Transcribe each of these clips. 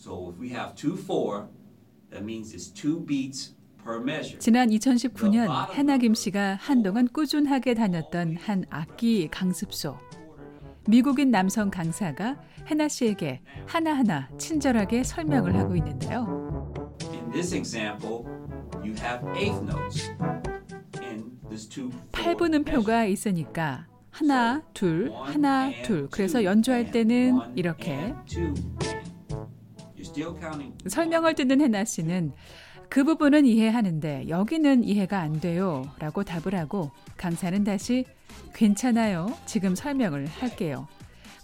So if we have 2-4, that means it's two beats per measure. 지난 2019년 해나 김 씨가 한동안 꾸준하게 다녔던 한 악기 강습소. 미국인 남성 강사가 해나 씨에게 하나하나 친절하게 설명을 하고 있는데요. In this example, you have eighth notes in this two. 8분 음표가 있으니까 하나, 둘, 하나, 둘. 그래서 연주할 때는 이렇게 설명을 듣는 해나 씨는 그 부분은 이해하는데 여기는 이해가 안 돼요. 라고 답을 하고 강사는 다시 괜찮아요. 지금 설명을 할게요.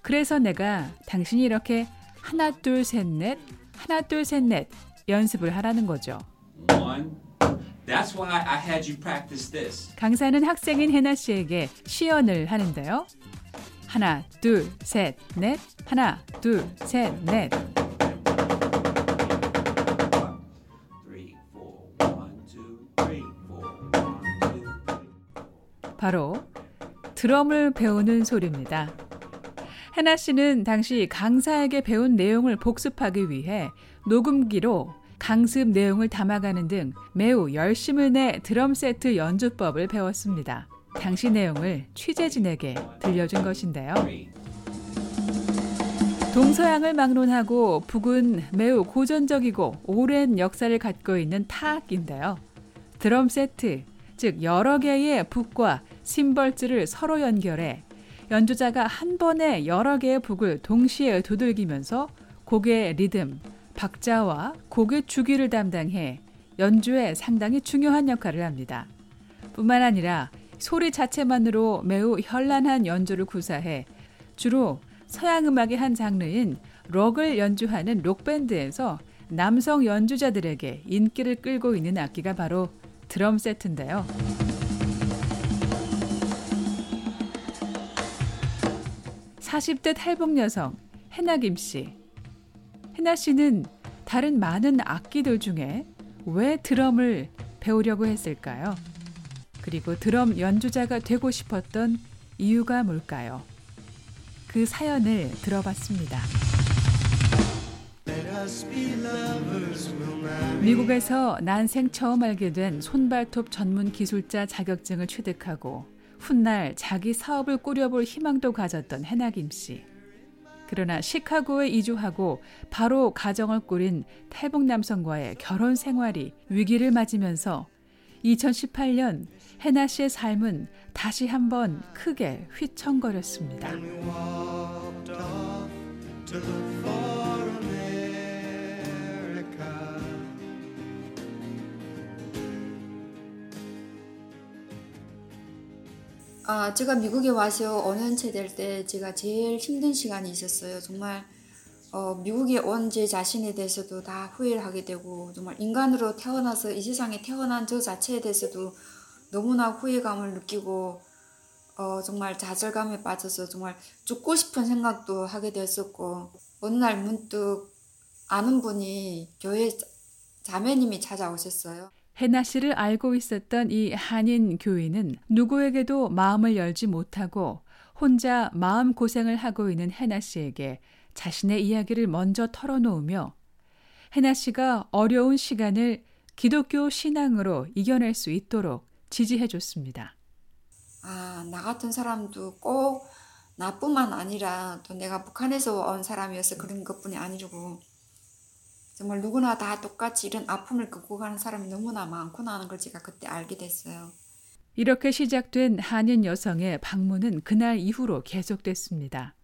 그래서 내가 당신이 이렇게 하나, 둘, 셋, 넷, 하나, 둘, 셋, 넷 연습을 하라는 거죠. That's why I had you practice this. 강사는 학생인 해나 씨에게 시연을 하는데요. 하나, 둘, 셋, 넷. 하나, 둘, 셋, 넷. 바로 드럼을 배우는 소리입니다. 해나 씨는 당시 강사에게 배운 내용을 복습하기 위해 녹음기로 강습 내용을 담아가는 등 매우 열심을 내 드럼 세트 연주법을 배웠습니다. 당시 내용을 취재진에게 들려준 것인데요. 동서양을 막론하고 북은 매우 고전적이고 오랜 역사를 갖고 있는 타악기인데요. 드럼 세트, 즉 여러 개의 북과 심벌즈를 서로 연결해 연주자가 한 번에 여러 개의 북을 동시에 두들기면서 곡의 리듬, 박자와 곡의 주기를 담당해 연주에 상당히 중요한 역할을 합니다. 뿐만 아니라 소리 자체만으로 매우 현란한 연주를 구사해 주로 서양 음악의 한 장르인 록을 연주하는 록밴드에서 남성 연주자들에게 인기를 끌고 있는 악기가 바로 드럼 세트인데요. 40대 탈북 여성 해나 김 씨. 해나 씨는 다른 많은 악기들 중에 왜 드럼을 배우려고 했을까요? 그리고 드럼 연주자가 되고 싶었던 이유가 뭘까요? 그 사연을 들어봤습니다. 미국에서 난생 처음 알게 된 손발톱 전문 기술자 자격증을 취득하고 훗날 자기 사업을 꾸려볼 희망도 가졌던 해나김 씨. 그러나 시카고에 이주하고 바로 가정을 꾸린 탈북 남성과의 결혼 생활이 위기를 맞으면서 2018년 해나 씨의 삶은 다시 한번 크게 휘청거렸습니다. 아, 제가 미국에 와서 5년째 될때 제가 제일 힘든 시간이 있었어요. 정말 어, 미국에 온 제 자신에 대해서도 다 후회를 하게 되고 정말 인간으로 태어나서 이 세상에 태어난 저 자체에 대해서도 너무나 후회감을 느끼고 어, 정말 좌절감에 빠져서 정말 죽고 싶은 생각도 하게 되었었고 어느 날 문득 아는 분이 교회 자매님이 찾아오셨어요. 해나 씨를 알고 있었던 이 한인 교인은 누구에게도 마음을 열지 못하고 혼자 마음 고생을 하고 있는 해나 씨에게 자신의 이야기를 먼저 털어놓으며 해나 씨가 어려운 시간을 기독교 신앙으로 이겨낼 수 있도록 지지해 줬습니다. 아, 나 같은 사람도 꼭 나뿐만 아니라 또 내가 북한에서 온 사람이어서 그런 것뿐이 아니고 정말 누구나 다 똑같이 이런 아픔을 겪고 가는 사람이 너무나 많구나 하는 걸 제가 그때 알게 됐어요. 이렇게 시작된 한인 여성의 방문은 그날 이후로 계속됐습니다.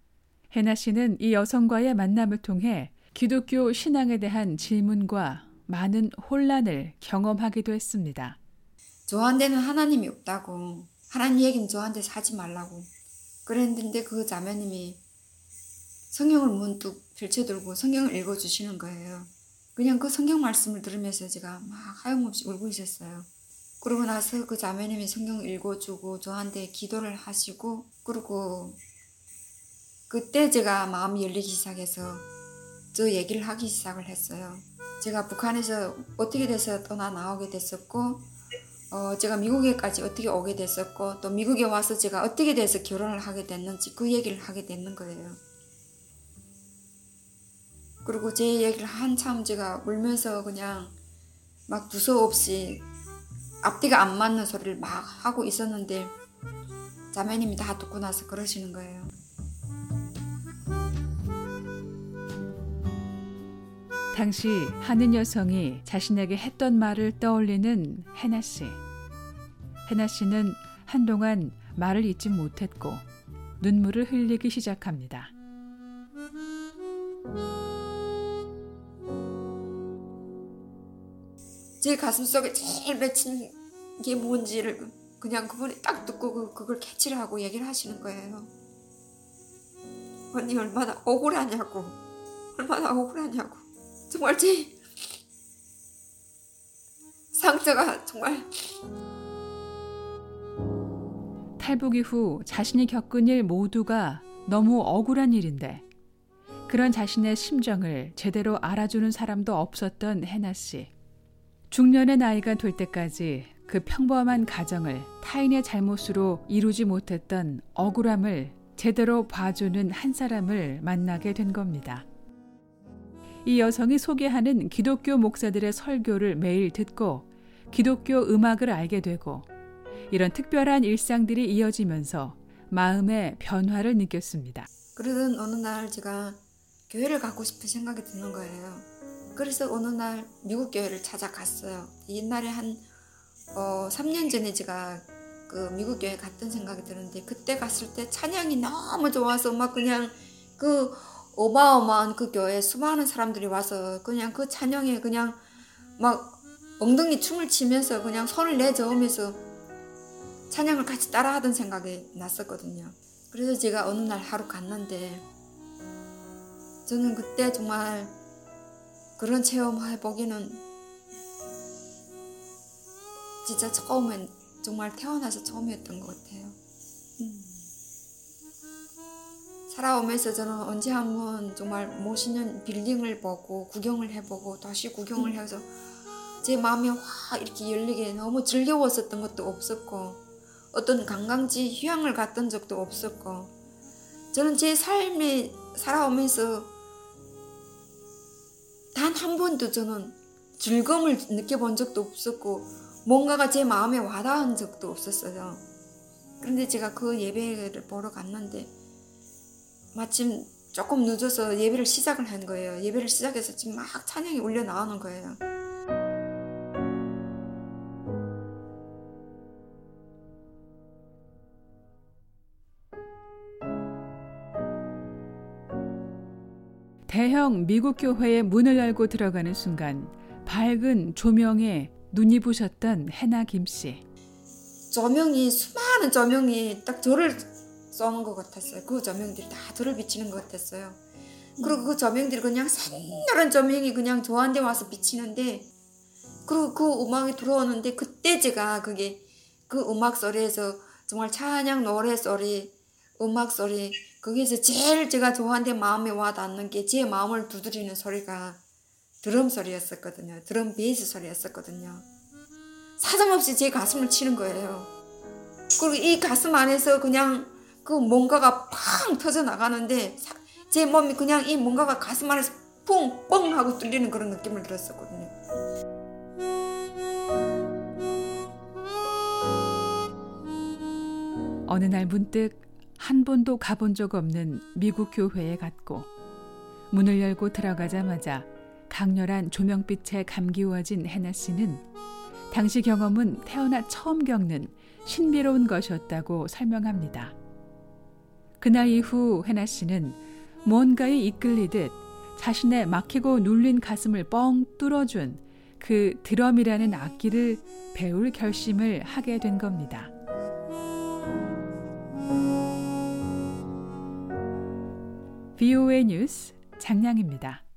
해나 씨는 이 여성과의 만남을 통해 기독교 신앙에 대한 질문과 많은 혼란을 경험하기도 했습니다. 저한테는 하나님이 없다고 하나님 얘기는 저한테 하지 말라고 그랬는데 그 자매님이 성경을 문득 펼쳐들고 성경을 읽어주시는 거예요. 그냥 그 성경 말씀을 들으면서 제가 막 하염없이 울고 있었어요. 그러고 나서 그 자매님이 성경 읽어주고 저한테 기도를 하시고 그리고 그때 제가 마음이 열리기 시작해서 저 얘기를 하기 시작을 했어요. 제가 북한에서 어떻게 돼서 떠나 나오게 됐었고 어, 제가 미국에까지 어떻게 오게 됐었고 또 미국에 와서 제가 어떻게 돼서 결혼을 하게 됐는지 그 얘기를 하게 되는 거예요. 그리고 제 얘기를 한참 제가 울면서 그냥 막 두서 없이 앞뒤가 안 맞는 소리를 막 하고 있었는데 자매님이 다 듣고 나서 그러시는 거예요. 당시 하는 여성이 자신에게 했던 말을 떠올리는 해나 씨. 해나 씨는 한동안 말을 잇지 못했고 눈물을 흘리기 시작합니다. 제 가슴 속에 제일 맺힌 게 뭔지를 그냥 그분이 딱 듣고 그, 그걸 캐치를 하고 얘기를 하시는 거예요. 언니 얼마나 억울하냐고 얼마나 억울하냐고 정말 제 상처가 정말 탈북 이후 자신이 겪은 일 모두가 너무 억울한 일인데 그런 자신의 심정을 제대로 알아주는 사람도 없었던 해나 씨. 중년의 나이가 될 때까지 그 평범한 가정을 타인의 잘못으로 이루지 못했던 억울함을 제대로 봐주는 한 사람을 만나게 된 겁니다. 이 여성이 소개하는 기독교 목사들의 설교를 매일 듣고 기독교 음악을 알게 되고 이런 특별한 일상들이 이어지면서 마음의 변화를 느꼈습니다. 그러던 어느 날 제가 교회를 가고 싶은 생각이 드는 거예요. 그래서 어느 날 미국 교회를 찾아갔어요. 옛날에 한 어, 3년 전에 제가 그 미국 교회 갔던 생각이 드는데 그때 갔을 때 찬양이 너무 좋아서 막 그냥 그 어마어마한 그 교회에 수많은 사람들이 와서 그냥 그 찬양에 그냥 막 엉덩이 춤을 치면서 그냥 손을 내저으면서 찬양을 같이 따라하던 생각이 났었거든요. 그래서 제가 어느 날 하루 갔는데 저는 그때 정말 그런 체험 해보기는 진짜 처음엔 정말 태어나서 처음이었던 것 같아요. 음. 살아오면서 저는 언제 한번 정말 멋있는 빌딩을 보고 구경을 해보고 다시 구경을 해서 제 마음이 확 이렇게 열리게 너무 즐거웠었던 것도 없었고 어떤 관광지 휴양을 갔던 적도 없었고 저는 제 삶에 살아오면서 단 한 번도 저는 즐거움을 느껴본 적도 없었고 뭔가가 제 마음에 와닿은 적도 없었어요. 그런데 제가 그 예배를 보러 갔는데 마침 조금 늦어서 예배를 시작을 한 거예요. 예배를 시작해서 지금 막 찬양이 울려 나오는 거예요. 대형 미국 교회의 문을 열고 들어가는 순간 밝은 조명에 눈이 부셨던 해나 김 씨. 조명이 수많은 조명이 딱 저를 쏘는 것 같았어요. 그 조명들이 다 저를 비치는 것 같았어요. 그리고 그 조명들이 그냥 새노란 조명이 그냥 저한테 와서 비치는데 그리고 그 음악이 들어오는데 그때 제가 그게 그 음악 소리에서 정말 찬양 노래 소리 음악 소리 거기에서 제일 제가 저한테 마음에 와 닿는 게 제 마음을 두드리는 소리가 드럼 소리였었거든요. 드럼 베이스 소리였었거든요. 사정없이 제 가슴을 치는 거예요. 그리고 이 가슴 안에서 그냥 그 뭔가가 팡 터져 나가는데 제 몸이 그냥 이 뭔가가 가슴 안에서 쿵, 뻥 하고 뚫리는 그런 느낌을 들었었거든요. 어느 날 문득 한 번도 가본 적 없는 미국 교회에 갔고 문을 열고 들어가자마자 강렬한 조명빛에 감기워진 해나 씨는 당시 경험은 태어나 처음 겪는 신비로운 것이었다고 설명합니다. 그날 이후 해나 씨는 뭔가에 이끌리듯 자신의 막히고 눌린 가슴을 뻥 뚫어준 그 드럼이라는 악기를 배울 결심을 하게 된 겁니다. VOA 뉴스 장량입니다.